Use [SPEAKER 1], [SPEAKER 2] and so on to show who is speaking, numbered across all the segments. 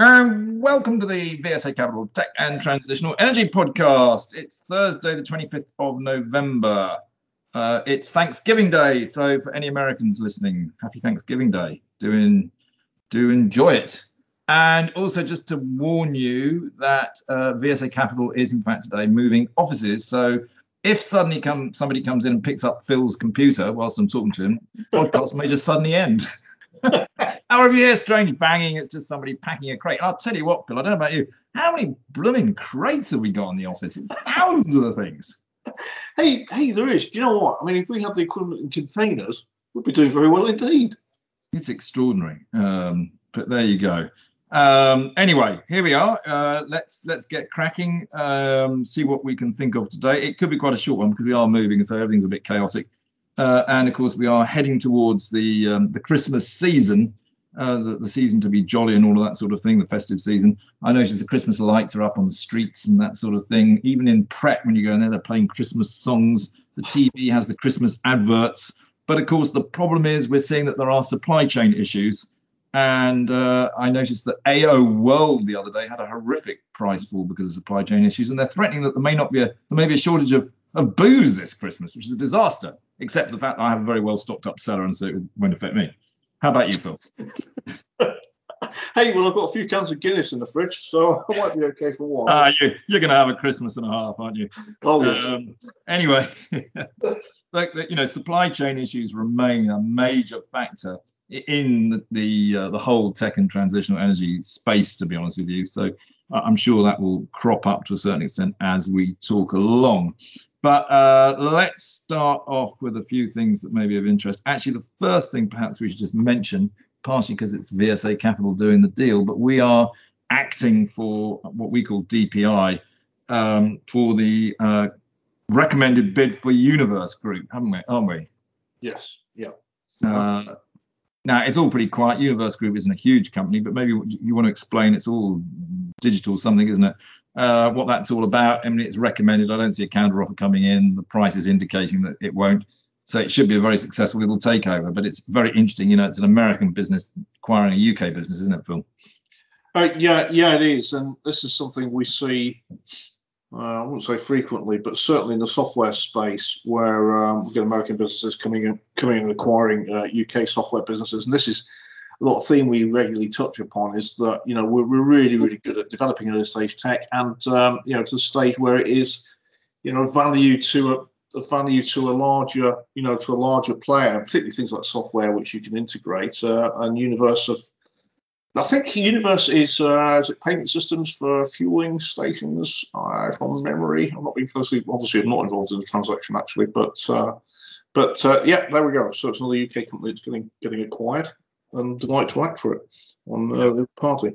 [SPEAKER 1] And welcome to the VSA Capital Tech and Transitional Energy Podcast. It's Thursday, the 25th of November. Uh, it's Thanksgiving Day, so for any Americans listening, happy Thanksgiving Day. Do, do enjoy it. And also, just to warn you that uh, VSA Capital is, in fact, today moving offices. So if suddenly come, somebody comes in and picks up Phil's computer whilst I'm talking to him, the podcast may just suddenly end. However, you hear strange banging, it's just somebody packing a crate. I'll tell you what, Phil, I don't know about you. How many blooming crates have we got in the office? It's thousands of the things.
[SPEAKER 2] Hey, hey, there is. Do you know what? I mean, if we have the equivalent in containers, we'd be doing very well indeed.
[SPEAKER 1] It's extraordinary. Um, but there you go. Um, anyway, here we are. Uh, let's let's get cracking. Um, see what we can think of today. It could be quite a short one because we are moving, so everything's a bit chaotic. Uh, and of course, we are heading towards the um, the Christmas season, uh, the, the, season to be jolly and all of that sort of thing, the festive season. I noticed the Christmas lights are up on the streets and that sort of thing. Even in Pret, when you go in there, they're playing Christmas songs. The TV has the Christmas adverts. But of course, the problem is we're seeing that there are supply chain issues. And uh, I noticed that AO World the other day had a horrific price fall because of supply chain issues, and they're threatening that there may not be a there may be a shortage of of booze this Christmas, which is a disaster, except for the fact that I have a very well stocked up cellar and so it won't affect me. How about you, Phil?
[SPEAKER 2] hey, well, I've got a few cans of Guinness in the fridge, so I might be okay for one.
[SPEAKER 1] Uh, you, you're going to have a Christmas and a half, aren't you?
[SPEAKER 2] Oh. Um,
[SPEAKER 1] anyway, like, you know, supply chain issues remain a major factor in the the, uh, the whole tech and transitional energy space, to be honest with you. So I'm sure that will crop up to a certain extent as we talk along. But uh, let's start off with a few things that may be of interest. Actually, the first thing perhaps we should just mention, partially because it's VSA Capital doing the deal, but we are acting for what we call DPI um, for the uh, recommended bid for Universe Group, haven't we? Aren't we?
[SPEAKER 2] Yes. Yeah.
[SPEAKER 1] Uh, now it's all pretty quiet. Universe Group isn't a huge company, but maybe you want to explain. It's all digital something, isn't it? Uh, what that's all about. I mean, it's recommended. I don't see a counter offer coming in. The price is indicating that it won't. So it should be a very successful little takeover. But it's very interesting. You know, it's an American business acquiring a UK business, isn't it, Phil?
[SPEAKER 2] Uh, yeah, yeah, it is. And this is something we see. Uh, I wouldn't say frequently, but certainly in the software space, where um, we get American businesses coming in, coming and acquiring UK uh, software businesses, and this is of theme we regularly touch upon is that you know we're, we're really really good at developing early stage tech and um, you know to the stage where it is you know value to a, a, value to a larger you know to a larger player particularly things like software which you can integrate uh, and universe of I think Universe is uh, is it payment systems for fueling stations uh, from memory. I'm not being closely, obviously, I'm not involved in the transaction actually, but uh, but uh, yeah, there we go. So it's another UK company that's getting getting acquired and like to act for it on uh, the party.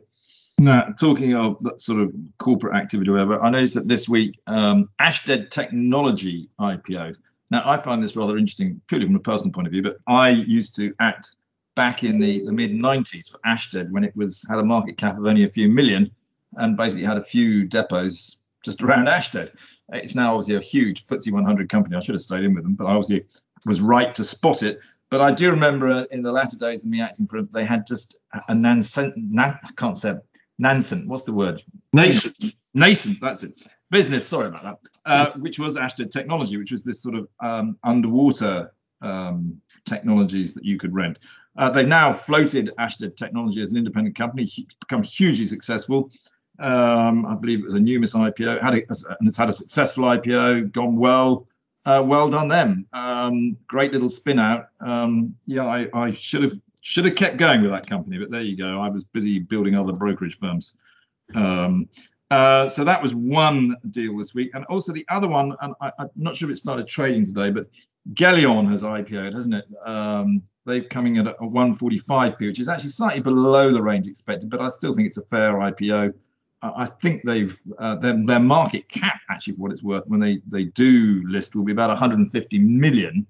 [SPEAKER 1] Now, talking of that sort of corporate activity or whatever, I noticed that this week um, Ashtead Technology IPO. Now, I find this rather interesting, purely from a personal point of view, but I used to act back in the, the mid 90s for Ashtead when it was had a market cap of only a few million and basically had a few depots just around Ashtead. It's now obviously a huge FTSE 100 company. I should have stayed in with them, but I obviously was right to spot it but I do remember in the latter days of me acting for them, they had just a Nansen, na, I can't say Nansen, what's the word?
[SPEAKER 2] Nascent.
[SPEAKER 1] Nascent, that's it. Business, sorry about that, uh, which was Ashtead Technology, which was this sort of um, underwater um, technologies that you could rent. Uh, they've now floated Ashtead Technology as an independent company, it's become hugely successful. Um, I believe it was a Numis IPO, had a, and it's had a successful IPO, gone well uh, well done them. Um, great little spin out. Um, yeah, I, I should have should have kept going with that company, but there you go. I was busy building other brokerage firms. Um, uh, so that was one deal this week, and also the other one. And I, am not sure if it started trading today, but Gelion has IPO'd, hasn't it? Um, they're coming at a 145p, which is actually slightly below the range expected, but I still think it's a fair IPO. I think they've uh, their, their market cap actually for what it's worth when they they do list will be about 150 million,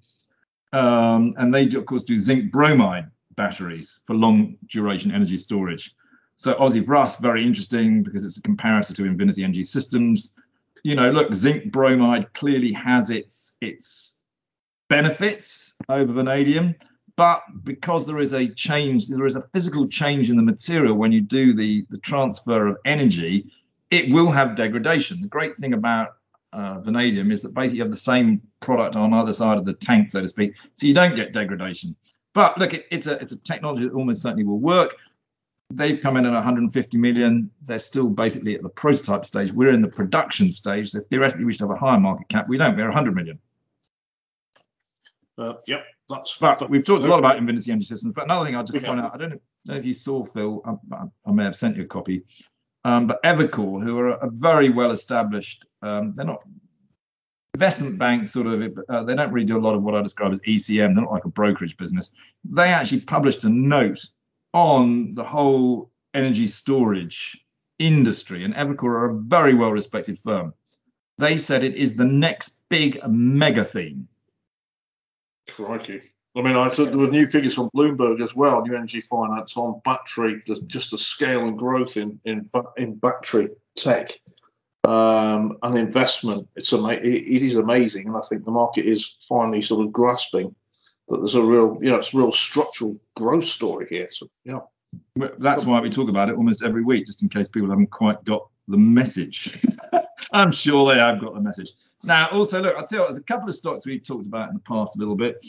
[SPEAKER 1] um, and they do, of course do zinc bromide batteries for long duration energy storage. So obviously for us very interesting because it's a comparator to Invinity Energy Systems. You know, look, zinc bromide clearly has its its benefits over vanadium, but because there is a change, there is a physical change in the material when you do the, the transfer of energy, it will have degradation. The great thing about uh, vanadium is that basically you have the same product on either side of the tank, so to speak, so you don't get degradation. But look, it, it's a it's a technology that almost certainly will work. They've come in at 150 million. They're still basically at the prototype stage. We're in the production stage. So theoretically, we should have a higher market cap. We don't. We're 100 million.
[SPEAKER 2] Uh, yep, that's.
[SPEAKER 1] But we've talked a lot about Invinity Energy Systems. But another thing I'll just point out, I don't know, don't know if you saw Phil. I, I, may have sent you a copy. Um, but Evercore, who are a very well established, um, they're not investment bank sort of uh, they don't really do a lot of what I describe as ECM. They're not like a brokerage business. They actually published a note on the whole energy storage industry, and Evercore are a very well respected firm. They said it is the next big mega theme.
[SPEAKER 2] Crikey. I mean, I thought there were new figures from Bloomberg as well, new energy finance on battery, just the scale and growth in in, in battery tech um, and investment. It's ama- it, it is amazing, and I think the market is finally sort of grasping that there's a real, you know, it's a real structural growth story here. So yeah,
[SPEAKER 1] that's why we talk about it almost every week, just in case people haven't quite got the message. I'm sure they have got the message. Now, also, look, I'll tell you, what, there's a couple of stocks we've talked about in the past a little bit,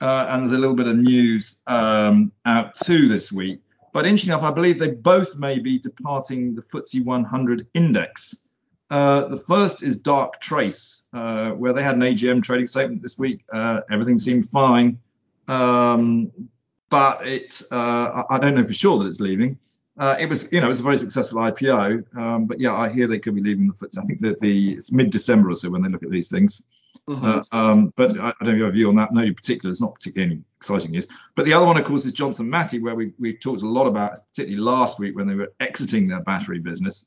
[SPEAKER 1] uh, and there's a little bit of news um, out too this week. But interesting enough, I believe they both may be departing the FTSE 100 index. Uh, the first is Darktrace, uh, where they had an AGM trading statement this week. Uh, everything seemed fine, um, but it uh, I don't know for sure that it's leaving. Uh, it was, you know, it was a very successful IPO, um, but yeah, I hear they could be leaving the FTSE. I think that the it's mid-December or so when they look at these things. Mm-hmm. Um, but I, I, don't have a view on that. No, in particular, it's not particularly exciting news. But the other one, of course, is Johnson Matthey, where we we talked a lot about, particularly last week when they were exiting their battery business.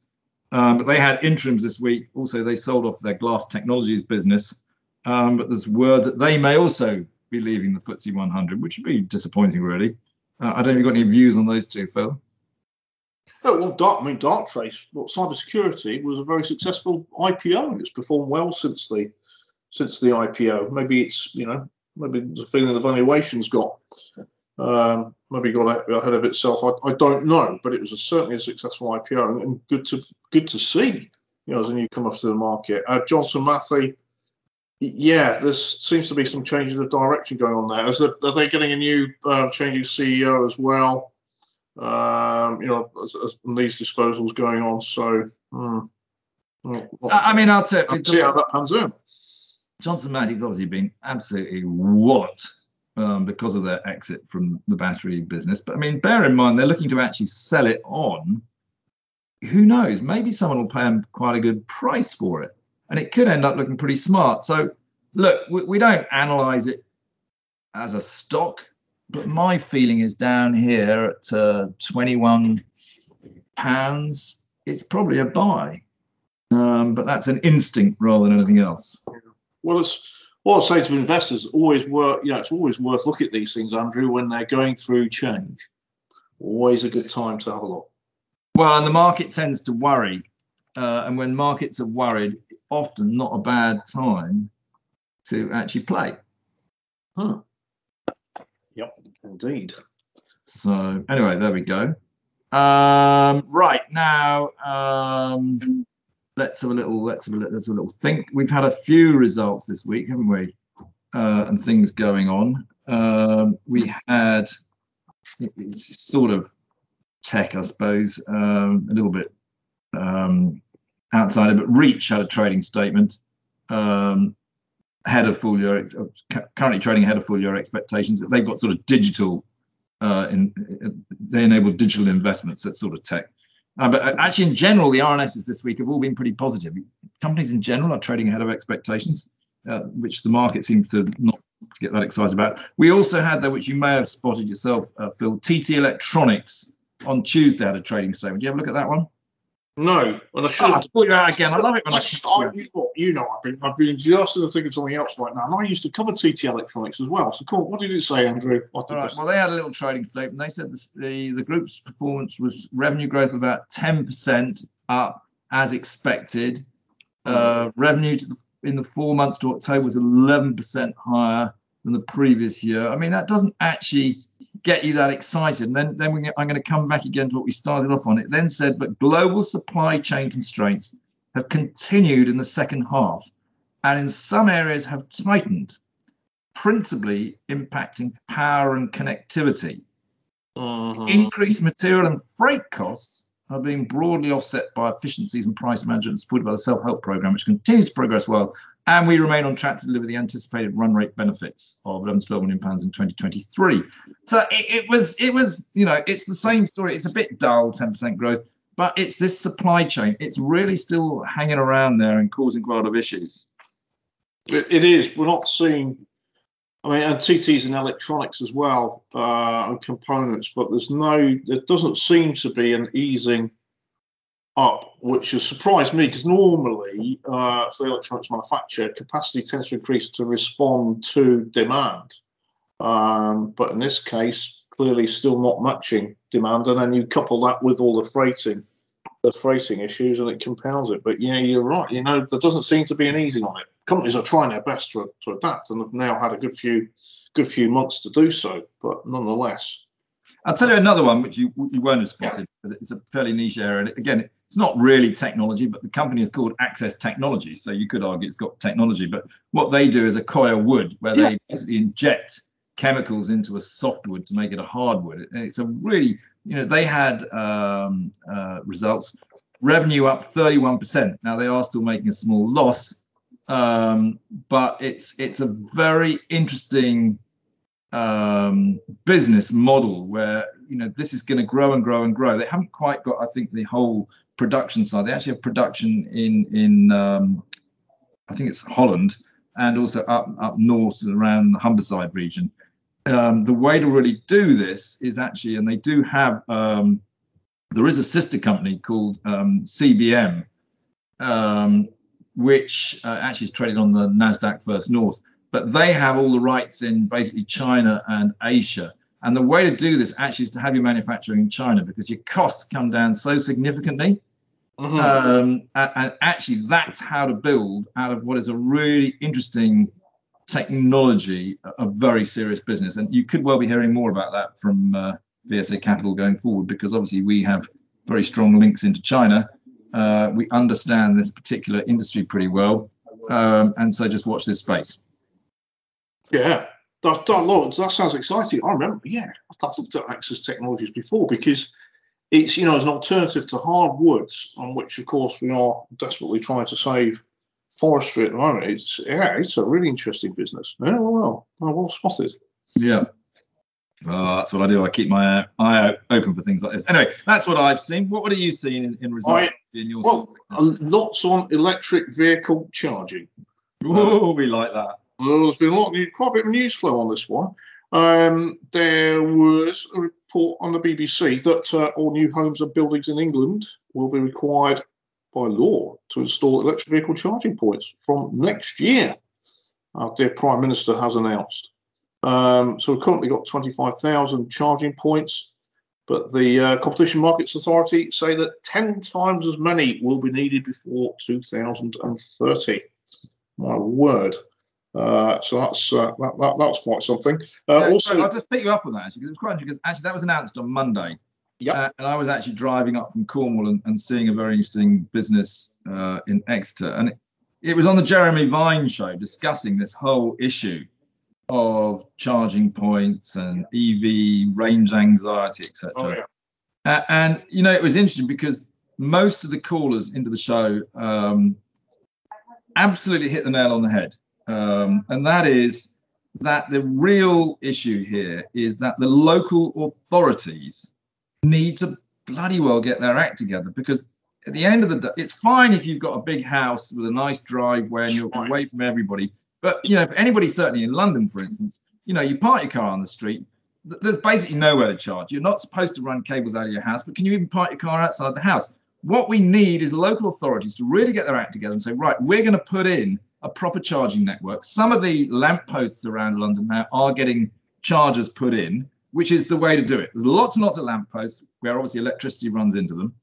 [SPEAKER 1] Um, but they had interims this week. Also, they sold off their glass technologies business. Um, but there's word that they may also be leaving the FTSE 100, which would be disappointing, really. Uh, I don't know if you've got any views on those two, Phil.
[SPEAKER 2] Oh, well, Dark, I mean, Darktrace, well, cybersecurity was a very successful IPO and it's performed well since the since the IPO. Maybe it's you know maybe the feeling the valuation's got um, maybe got ahead of itself. I, I don't know, but it was a, certainly a successful IPO and, good to good to see. You know, as a newcomer to the market, uh, Johnson Matthey. Yeah, there seems to be some changes of direction going on there. Is there, are they getting a new uh, changing CEO as well? Um, you know, as, as these disposals going on. So, hmm.
[SPEAKER 1] well, I mean, I'll,
[SPEAKER 2] see how that pans out.
[SPEAKER 1] Johnson Matthey's obviously been absolutely walloped um, because of their exit from the battery business. But I mean, bear in mind they're looking to actually sell it on. Who knows? Maybe someone will pay them quite a good price for it, and it could end up looking pretty smart. So, look, we, we don't analyze it as a stock, but my feeling is down here at uh, 21 pounds. It's probably a buy, um, but that's an instinct rather than anything else.
[SPEAKER 2] Well, it's what I say to investors, always worth, you know, it's always worth looking at these things, Andrew, when they're going through change. Always a good time to have a look.
[SPEAKER 1] Well, and the market tends to worry. Uh, and when markets are worried, often not a bad time to actually play.
[SPEAKER 2] Huh. Yep, indeed.
[SPEAKER 1] So anyway, there we go. Um, right now, um, let's have a little let's have a, little. let's have a little think. We've had a few results this week, haven't we? Uh, and things going on. Um, we had it's sort of tech, I suppose, um, a little bit um, outside of, but Reach had a trading statement um, ahead of full year, currently trading ahead of full year expectations. That they've got sort of digital, uh, in, they enable digital investments. That sort of tech. Uh, but uh, actually, in general, the RNSs this week have all been pretty positive. Companies in general are trading ahead of expectations, uh, which the market seems to not get that excited about. We also had there, which you may have spotted yourself, uh, Phil, TT Electronics on Tuesday had a trading statement. Do you have a look at that one?
[SPEAKER 2] No,
[SPEAKER 1] well, I should. Oh, you out again. I love it when I. I
[SPEAKER 2] you, you know, I've been, I've been just in the thick of something else right now, and I used to cover TT Electronics as well. So, cool. What did it say, Andrew?
[SPEAKER 1] All right. Well, they had a little trading statement. They said the the group's performance was revenue growth of about ten percent up as expected. Uh, revenue the, in the four months to October was eleven percent higher than the previous year. I mean, that doesn't actually get you that excited. And then, then we, I'm going to come back again to what we started off on. It then said, but global supply chain constraints have continued in the second half and in some areas have tightened, principally impacting power and connectivity.
[SPEAKER 2] Mhm.
[SPEAKER 1] Increased material and freight costs are being broadly offset by efficiencies and price management supported by the self-help program, which continues to progress well. And we remain on track to deliver the anticipated run rate benefits of 11 to 12 million pounds in 2023. So it, it was, it was, you know, it's the same story. It's a bit dull, 10% growth, but it's this supply chain. It's really still hanging around there and causing quite a lot of issues.
[SPEAKER 2] It, it is. We're not seeing. I mean, and TTs and electronics as well, uh, and components, but there's no. There doesn't seem to be an easing up, which has surprised me because normally, uh, for the electronics manufacturer, capacity tends to increase to respond to demand. Um, but in this case, clearly still not matching demand, and then you couple that with all the freighting, the freighting issues, and it compounds it. But yeah, you're right. You know, there doesn't seem to be an easing on it. Companies are trying their best to, to adapt, and have now had a good few, good few months to do so. But nonetheless,
[SPEAKER 1] I'll tell you another one which you you won't have spotted because it's a fairly niche area. And again, it's not really technology, but the company is called Accsys Technology. So you could argue it's got technology, but what they do is Accoya wood where
[SPEAKER 2] Yeah.
[SPEAKER 1] they basically inject chemicals into a softwood to make it a hardwood. It's a really, you know, they had um, uh, results, revenue up 31%. Now they are still making a small loss, um, but it's it's a very interesting um, business model where you know this is going to grow and grow and grow. They haven't quite got, I think, the whole production side. They actually have production in in um, I think it's Holland and also up up north around the Humberside region. Um, the way to really do this is actually, and they do have. Um, there is a sister company called um, CBM, um, which uh, actually is traded on the Nasdaq First North but they have all the rights in basically China and Asia. And the way to do this actually is to have your manufacturing in China because your costs come down so significantly.
[SPEAKER 2] Mhm.
[SPEAKER 1] Um, and, and actually, that's how to build out of what is a really interesting technology, a, a very serious business. And you could well be hearing more about that from uh, VSA Capital going forward because obviously we have very strong links into China. Uh, we understand this particular industry pretty well. Um, and so just watch this space.
[SPEAKER 2] Yeah, that, that, that sounds exciting. I remember, yeah, I've looked at Accsys Technologies before because it's, you know, as an alternative to hardwoods, on which, of course, we are desperately trying to save forestry at the moment. It's, yeah, it's a really interesting business. Yeah, well, well, oh, well spotted.
[SPEAKER 1] Yeah. Well, that's what I do. I keep my eye out open for things like this. Anyway, that's what I've seen. What, what are you seeing in, in results in your?
[SPEAKER 2] Well, uh, lots on electric vehicle charging.
[SPEAKER 1] Whoa, we like that.
[SPEAKER 2] Well, there's been a lot, quite a bit of news flow on this one. Um, there was a report on the BBC that uh, all new homes and buildings in England will be required by law to install electric vehicle charging points from next year. Our dear Prime Minister has announced. Um, so we've currently got 25,000 charging points, but the uh, Competition Markets Authority say that 10 times as many will be needed before 2030. My word. Uh, so that's uh, that, that, that's quite something. Uh,
[SPEAKER 1] Yeah,
[SPEAKER 2] also,
[SPEAKER 1] I'll just pick you up on that actually because it was quite interesting. Because actually, that was announced on Monday.
[SPEAKER 2] Yeah.
[SPEAKER 1] Uh, and I was actually driving up from Cornwall and, and seeing a very interesting business uh, in Exeter, and it, it was on the Jeremy Vine show discussing this whole issue of charging points and EV range anxiety, etc.
[SPEAKER 2] oh, yeah.
[SPEAKER 1] And you know, it was interesting because most of the callers into the show um, absolutely hit the nail on the head, um, and that is that the real issue here is that the local authorities need to bloody well get their act together because at the end of the day, it's fine if you've got a big house with a nice driveway and you're away from everybody. But you know, for anybody certainly in London, for instance, you know, you park your car on the street. th- There's basically nowhere to charge. You're not supposed to run cables out of your house, but can you even park your car outside the house? What we need is local authorities to really get their act together and say, right, we're going to put in a proper charging network. Some of the lampposts around London now are getting chargers put in, which is the way to do it. There's lots and lots of lampposts where obviously electricity runs into them.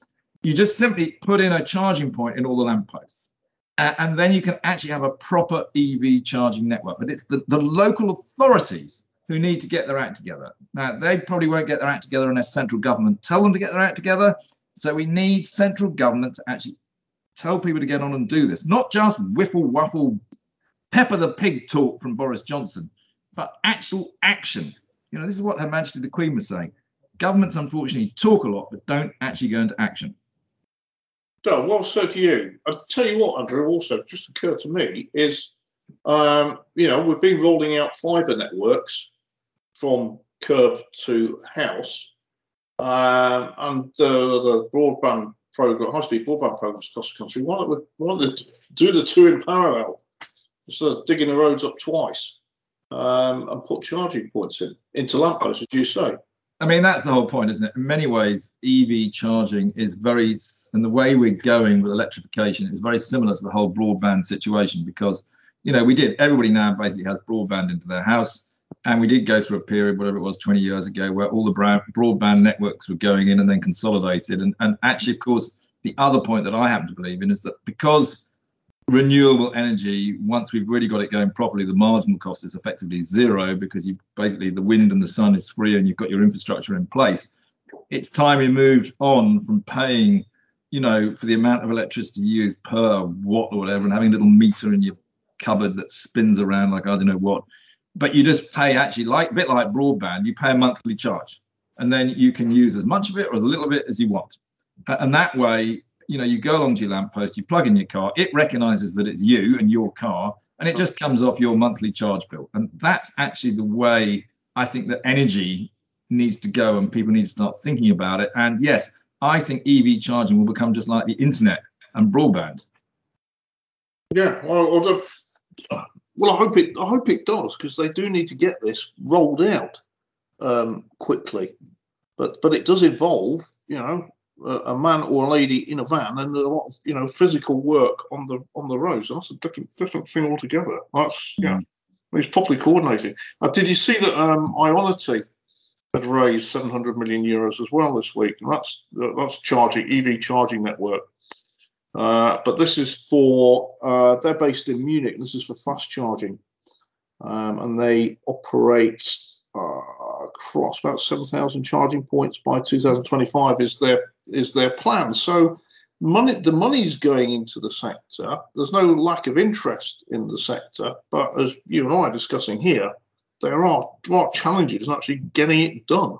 [SPEAKER 1] You just simply put in a charging point in all the lampposts. and then you can actually have a proper EV charging network. But it's the, the local authorities who need to get their act together. Now, they probably won't get their act together unless central government tell them to get their act together. So we need central government to actually tell people to get on and do this, not just whiffle waffle, Peppa the pig talk from Boris Johnson, but actual action. You know, this is what Her Majesty the Queen was saying. Governments, unfortunately, talk a lot, but don't actually go into action.
[SPEAKER 2] So, well said to you. I'll tell you what, Andrew, also just occurred to me is, um, you know, we've been rolling out fibre networks from curb to house. Um, and uh, the broadband program, high speed broadband programs across the country, why don't we, why don't do the two in parallel instead of digging the roads up twice um, and put charging points in into lampposts, as you say?
[SPEAKER 1] I mean, that's the whole point, isn't it? In many ways, EV charging is very, and the way we're going with electrification is very similar to the whole broadband situation because, you know, we did, everybody now basically has broadband into their house and we did go through a period, whatever it was, 20 years ago, where all the broadband networks were going in and then consolidated. And, and actually, of course, the other point that I happen to believe in is that because renewable energy, once we've really got it going properly, the marginal cost is effectively zero because you basically the wind and the sun is free and you've got your infrastructure in place. It's time we moved on from paying, you know, for the amount of electricity used per watt or whatever, and having a little meter in your cupboard that spins around like I don't know what but you just pay actually like a bit like broadband you pay a monthly charge and then you can use as much of it or as little bit as you want. And that way you know you go along to your lamppost you plug in your car it recognizes that it's you and your car and it just comes off your monthly charge bill. And that's actually the way i think that energy needs to go and people need to start thinking about it. And yes i think ev charging will become just like the internet and broadband.
[SPEAKER 2] Yeah well, well, I hope it. I hope it does because they do need to get this rolled out um, quickly. But but it does involve, you know, a, a, man or a lady in a van and a lot of you know physical work on the on the roads. That's a different different thing altogether. That's yeah, it's properly coordinated. Uh, did you see that um, Ionity had raised 700 million euros as well this week? And that's that's charging EV charging network. Uh, but this is for, uh, they're based in Munich. This is for fast charging. Um, and they operate uh, across about 7,000 charging points by 2025 is their is their plan. So money, the money's going into the sector. There's no lack of interest in the sector, but as you and I are discussing here, there are, are challenges actually getting it done.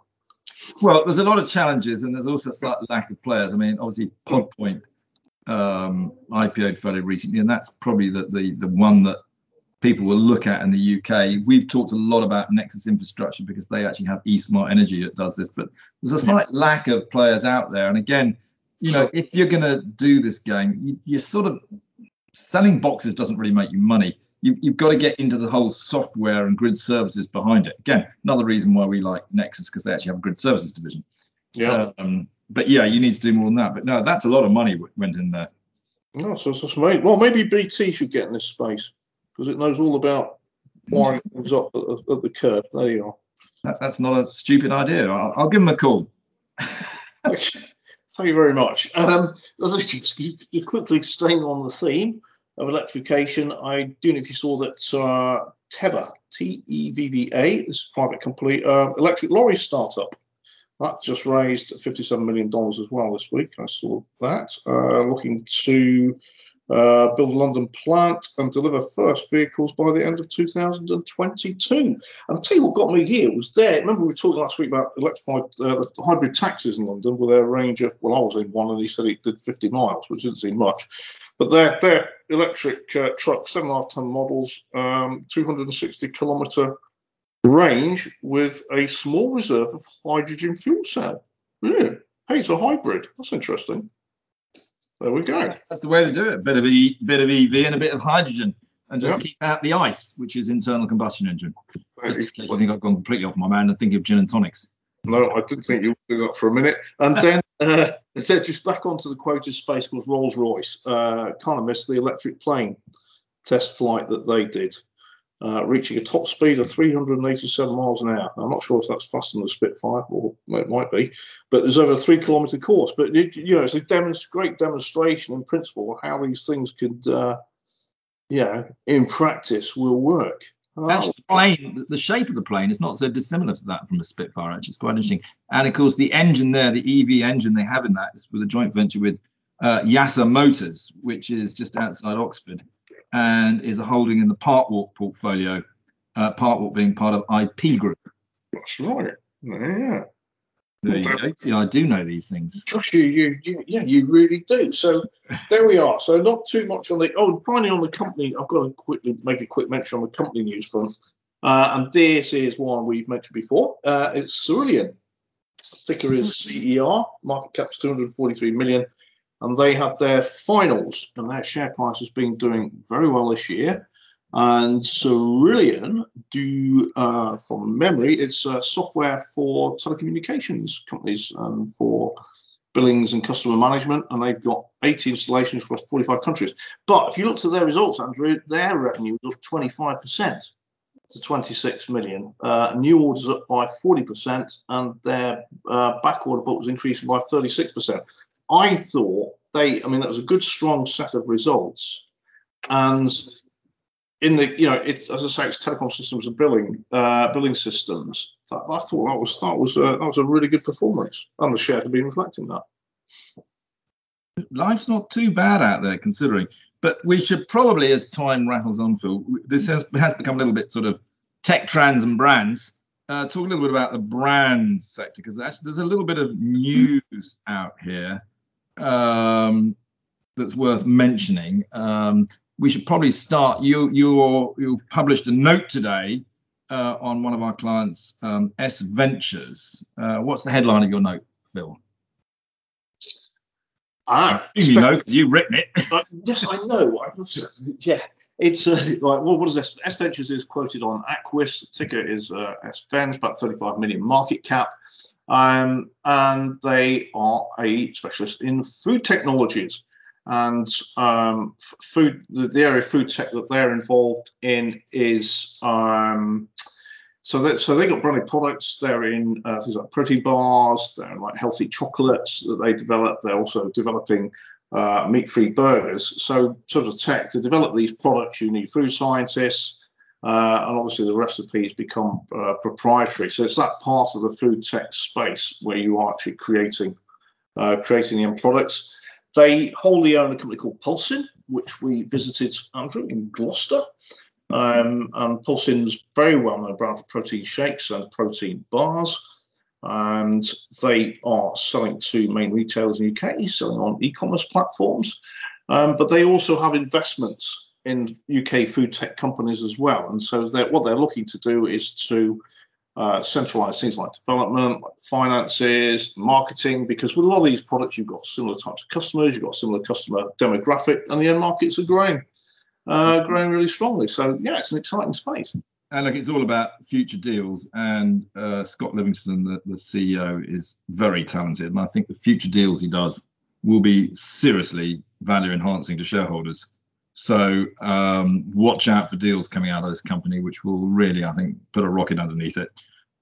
[SPEAKER 1] Well, there's a lot of challenges, and there's also a slight lack of players. I mean, obviously, Pod Point um, IPO'd fairly recently, and that's probably the, the the one that people will look at in the UK. We've talked a lot about Nexus infrastructure because they actually have eSmart Energy that does this, but there's a slight lack of players out there. And again, you know, if you're going to do this game, you, you're sort of selling boxes doesn't really make you money. You, have got to get into the whole software and grid services behind it. Again, another reason why we like Nexus because they actually have a grid services division.
[SPEAKER 2] Yeah.
[SPEAKER 1] Um, but yeah, you need to do more than that. But no, that's a lot of money went in there.
[SPEAKER 2] No, so, so, so well, maybe BT should get in this space because it knows all about wiring things up at, at, the curb. There you are.
[SPEAKER 1] That, that's not a stupid idea. I'll, I'll give him a call.
[SPEAKER 2] Thank you very much. Um, just quickly staying on the theme of electrification, I do know if you saw that uh, Tevva, T E V V A, this private company, uh, electric lorry startup, that just raised $57 million as well this week. I saw that. Uh, looking to uh, build a London plant and deliver first vehicles by the end of 2022. And I'll tell you what got me here was there. Remember, we were talking last week about electrified uh, hybrid taxis in London with their range of, well, I was in one and he said it did 50 miles, which didn't seem much. But they're, they're electric uh, trucks, seven and a half ton models, um, 260 kilometre range with a small reserve of hydrogen fuel cell. Yeah. Hey, it's a hybrid. That's interesting. There we go.
[SPEAKER 1] That's the way to do it. A bit of e, bit of EV and a bit of hydrogen, and just yep. keep out the ICE, which is internal combustion engine. Just in I think I've gone completely off my man and think of gin and tonics.
[SPEAKER 2] No, I didn't think you would do that for a minute. And then uh, they're just back onto the quoted space because Rolls Royce uh, kind of missed the electric plane test flight that they did uh, reaching a top speed of 387 miles an hour. I'm not sure if that's faster than the Spitfire, or it might be, but there's over a three kilometre course. But it, you know, it's a demonst- great demonstration in principle of how these things could uh, yeah, in practice will work.
[SPEAKER 1] Oh. Actually, the plane, the shape of the plane is not so dissimilar to that from a Spitfire. Actually, it's quite interesting. And of course, the engine there, the EV engine they have in that, is with a joint venture with uh, YASA Motors, which is just outside Oxford, and is a holding in the Parkwalk portfolio. Uh, Parkwalk being part of IP Group.
[SPEAKER 2] That's right. Yeah.
[SPEAKER 1] There you go. See, I do know these things.
[SPEAKER 2] Gosh, you, you, you, yeah, you really do. So there we are. So not too much on the. Oh, finally on the company, I've got to quickly make a quick mention on the company news front. Uh, and this is one we've mentioned before. Uh, it's Cerillion. Ticker is CER. Market cap's 243 million, and they had their finals, and their share price has been doing very well this year. And Cerillion do, uh, from memory, it's uh, software for telecommunications companies for billings and customer management, and they've got 80 installations across 45 countries. But if you look at their results, Andrew, their revenue was up 25% to 26 million. Uh, new orders up by 40%, and their uh, back order book was increasing by 36%. I thought they, I mean, that was a good, strong set of results. And in the you know it's as I say it's telecom systems and billing uh, billing systems. I thought that was that was a, that was a really good performance, and the share had been reflecting that.
[SPEAKER 1] Life's not too bad out there considering, but we should probably, as time rattles on, Phil, this has has become a little bit sort of tech trends and brands. Uh, talk a little bit about the brand sector because there's a little bit of news out here um, that's worth mentioning. Um, we should probably start. You you you published a note today uh, on one of our clients, um, S Ventures. Uh, what's the headline of your note, Phil?
[SPEAKER 2] Ah,
[SPEAKER 1] you know, you've written it.
[SPEAKER 2] uh, yes, I know. yeah, it's uh, like well, what is this? S Ventures is quoted on Aquis. Ticker is uh, S Vens, about 35 million market cap. Um, and they are a specialist in food technologies and um, food the, the, area of food tech that they're involved in is um, so that so they got branded products. They're in uh, things like protein bars. They're in like healthy chocolates that they develop. They're also developing uh, meat-free burgers. So sort of tech to develop these products, you need food scientists. Uh, and obviously the recipes become uh, proprietary. So it's that part of the food tech space where you are actually creating uh, creating the end products. They wholly own a company called Pulsin, which we visited, Andrew, in Gloucester. Um, and Pulsin's very well known brand for protein shakes and protein bars. And they are selling to main retailers in the UK, selling on e commerce platforms. Um, but they also have investments in UK food tech companies as well. And so they're, what they're looking to do is to uh, centralize things like development, finances, marketing, because with a lot of these products, you've got similar types of customers, you've got similar customer demographic, and the end markets are growing, uh, growing really strongly. So yeah, it's an exciting space.
[SPEAKER 1] And look, it's all about future deals. And uh, Scott Livingston, the, the CEO, is very talented, and I think the future deals he does will be seriously value enhancing to shareholders. So um, watch out for deals coming out of this company, which will really, I think, put a rocket underneath it.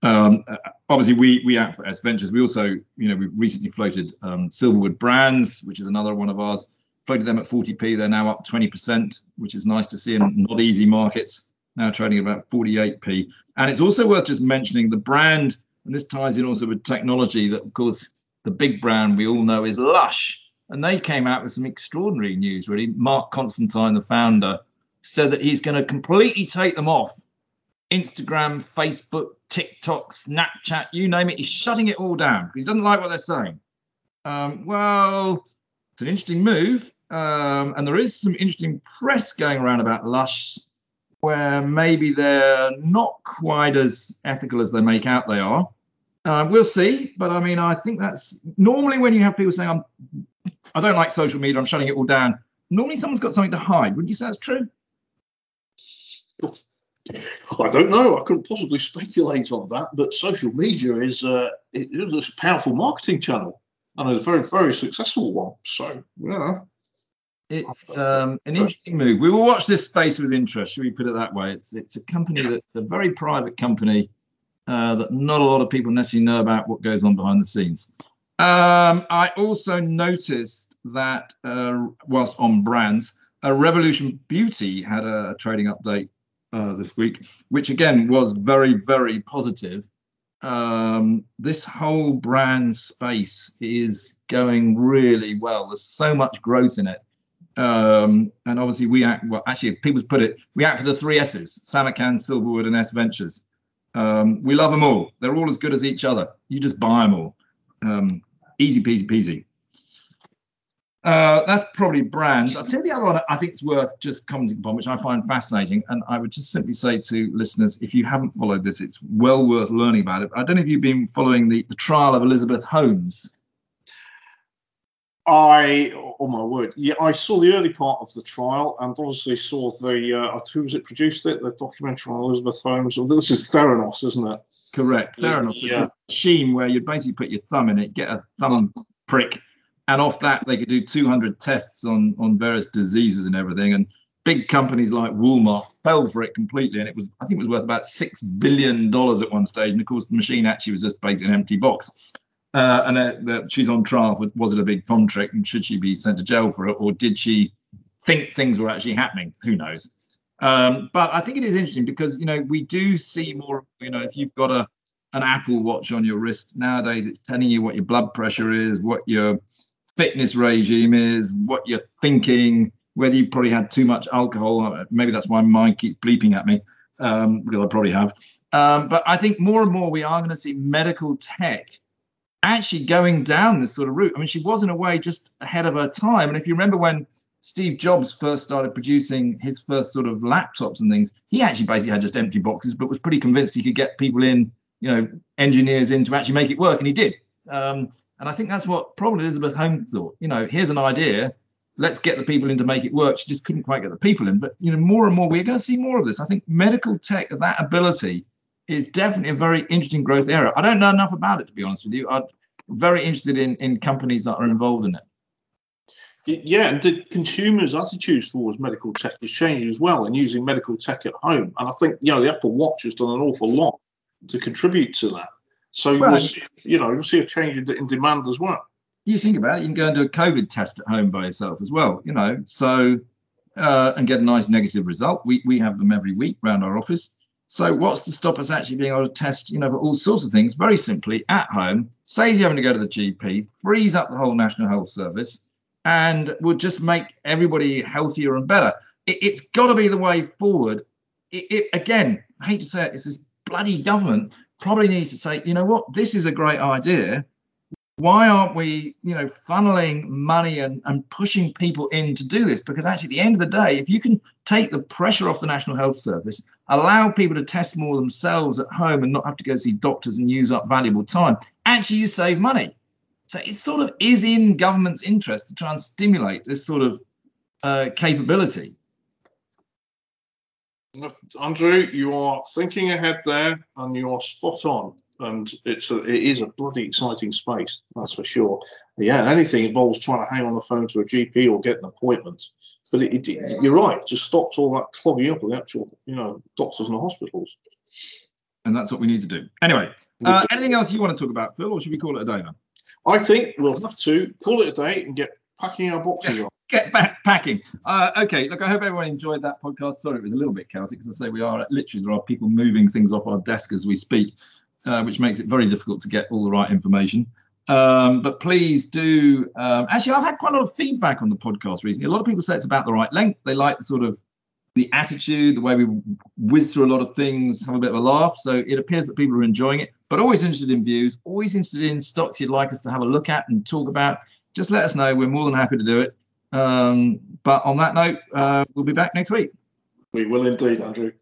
[SPEAKER 1] Um, obviously, we we act for S Ventures. We also, you know, we recently floated um, Silverwood Brands, which is another one of ours. Floated them at 40p. They're now up 20%, which is nice to see in not easy markets. Now trading about 48p. And it's also worth just mentioning the brand, and this ties in also with technology. That of course, the big brand we all know is Lush and they came out with some extraordinary news, really. Mark Constantine, the founder, said that he's going to completely take them off Instagram, Facebook, TikTok, Snapchat, you name it. He's shutting it all down because he doesn't like what they're saying. Um, well, it's an interesting move. Um, and there is some interesting press going around about Lush, where maybe they're not quite as ethical as they make out they are. Uh, we'll see, but I mean, I think that's normally when you have people saying, "I'm I don't like social media. I'm shutting it all down. Normally, someone's got something to hide. Wouldn't you say that's true?
[SPEAKER 2] I don't know. I couldn't possibly speculate on that. But social media is uh, it is a powerful marketing channel and it's a very very successful one. So yeah.
[SPEAKER 1] It's um, an interesting move. We will watch this space with interest. Should we put it that way? It's it's a company that's a very private company uh, that not a lot of people necessarily know about what goes on behind the scenes. Um, I also noticed that uh, whilst on brands, uh, Revolution Beauty had a, trading update uh, this week, which again was very, very positive. Um, this whole brand space is going really well. There's so much growth in it. Um, and obviously, we act, well, actually, people put it, we act for the three S's Samarkand, Silverwood, and S Ventures. Um, we love them all. They're all as good as each other. You just buy them all. Um, easy peasy peasy. Uh, that's probably brands. I'll tell you the other one I think it's worth just commenting upon, which I find fascinating. And I would just simply say to listeners, if you haven't followed this, it's well worth learning about it. I don't know if you've been following the, the trial of Elizabeth Holmes.
[SPEAKER 2] I, oh my word, yeah, I saw the early part of the trial and obviously saw the, uh, who was it produced it, the documentary on Elizabeth Holmes. This is Theranos, isn't it?
[SPEAKER 1] Correct, Theranos. Yeah. It's a machine where you basically put your thumb in it, get a thumb prick, and off that they could do 200 tests on on various diseases and everything. And big companies like Walmart fell for it completely, and it was I think it was worth about six billion dollars at one stage. And of course, the machine actually was just basically an empty box. Uh, and that she's on trial. With, was it a big con trick, and should she be sent to jail for it, or did she think things were actually happening? Who knows? Um, but I think it is interesting because you know we do see more. You know, if you've got a an Apple Watch on your wrist nowadays, it's telling you what your blood pressure is, what your fitness regime is, what you're thinking, whether you probably had too much alcohol. Maybe that's why mine keeps bleeping at me um, because I probably have. Um, but I think more and more we are going to see medical tech actually going down this sort of route. I mean, she was in a way just ahead of her time. And if you remember when Steve Jobs first started producing his first sort of laptops and things, he actually basically had just empty boxes, but was pretty convinced he could get people in, you know, engineers in to actually make it work, and he did. Um, and I think that's what probably Elizabeth Holmes thought. You know, here's an idea. Let's get the people in to make it work. She just couldn't quite get the people in. But you know, more and more we're going to see more of this. I think medical tech, that ability is definitely a very interesting growth area. I don't know enough about it to be honest with you. I'm very interested in in companies that are involved in it.
[SPEAKER 2] Yeah, and the consumers' attitudes towards medical tech is changing as well, and using medical tech at home. And I think you know the Apple Watch has done an awful lot to contribute to that. So right. see, you know you'll see a change in, in demand as well.
[SPEAKER 1] You think about it, you can go and do a COVID test at home by yourself as well. You know, so uh, and get a nice negative result. We we have them every week around our office. So what's to stop us actually being able to test, you know, all sorts of things very simply at home, saves you having to go to the GP, frees up the whole National Health Service, and would just make everybody healthier and better. It, has got to be the way forward. It, it, again, I hate to say it, it's this bloody government probably needs to say, you know what, this is a great idea why aren't we, you know, funneling money and, and pushing people in to do this? Because actually, at the end of the day, if you can take the pressure off the National Health Service, allow people to test more themselves at home and not have to go see doctors and use up valuable time, actually you save money. So it sort of is in government's interest to try and stimulate this sort of uh, capability.
[SPEAKER 2] Andrew, you are thinking ahead there, and you are spot on and it's a, it is a bloody exciting space, that's for sure. Yeah, anything involves trying to hang on the phone to a GP or get an appointment. But it, it, you're right, just stops all that clogging up with the actual, you know, doctors and the hospitals.
[SPEAKER 1] And that's what we need to do. Anyway, uh, anything else you want to talk about, Phil, or should we call it a day then?
[SPEAKER 2] I think we'll have to call it a day and get packing our boxes on.
[SPEAKER 1] Get back packing. Uh, okay, look, I hope everyone enjoyed that podcast. Sorry, it was a little bit chaotic because I say we are literally there are people moving things off our desk as we speak uh, which makes it very difficult to get all the right information. Um, but please do. Um, actually, I've had quite a lot of feedback on the podcast recently. A lot of people say it's about the right length. They like the sort of the attitude, the way we whiz through a lot of things, have a bit of a laugh. So it appears that people are enjoying it. But always interested in views, always interested in stocks you'd like us to have a look at and talk about. Just let us know. We're more than happy to do it. Um, but on that note, uh, we'll be back next week.
[SPEAKER 2] We will indeed, Andrew.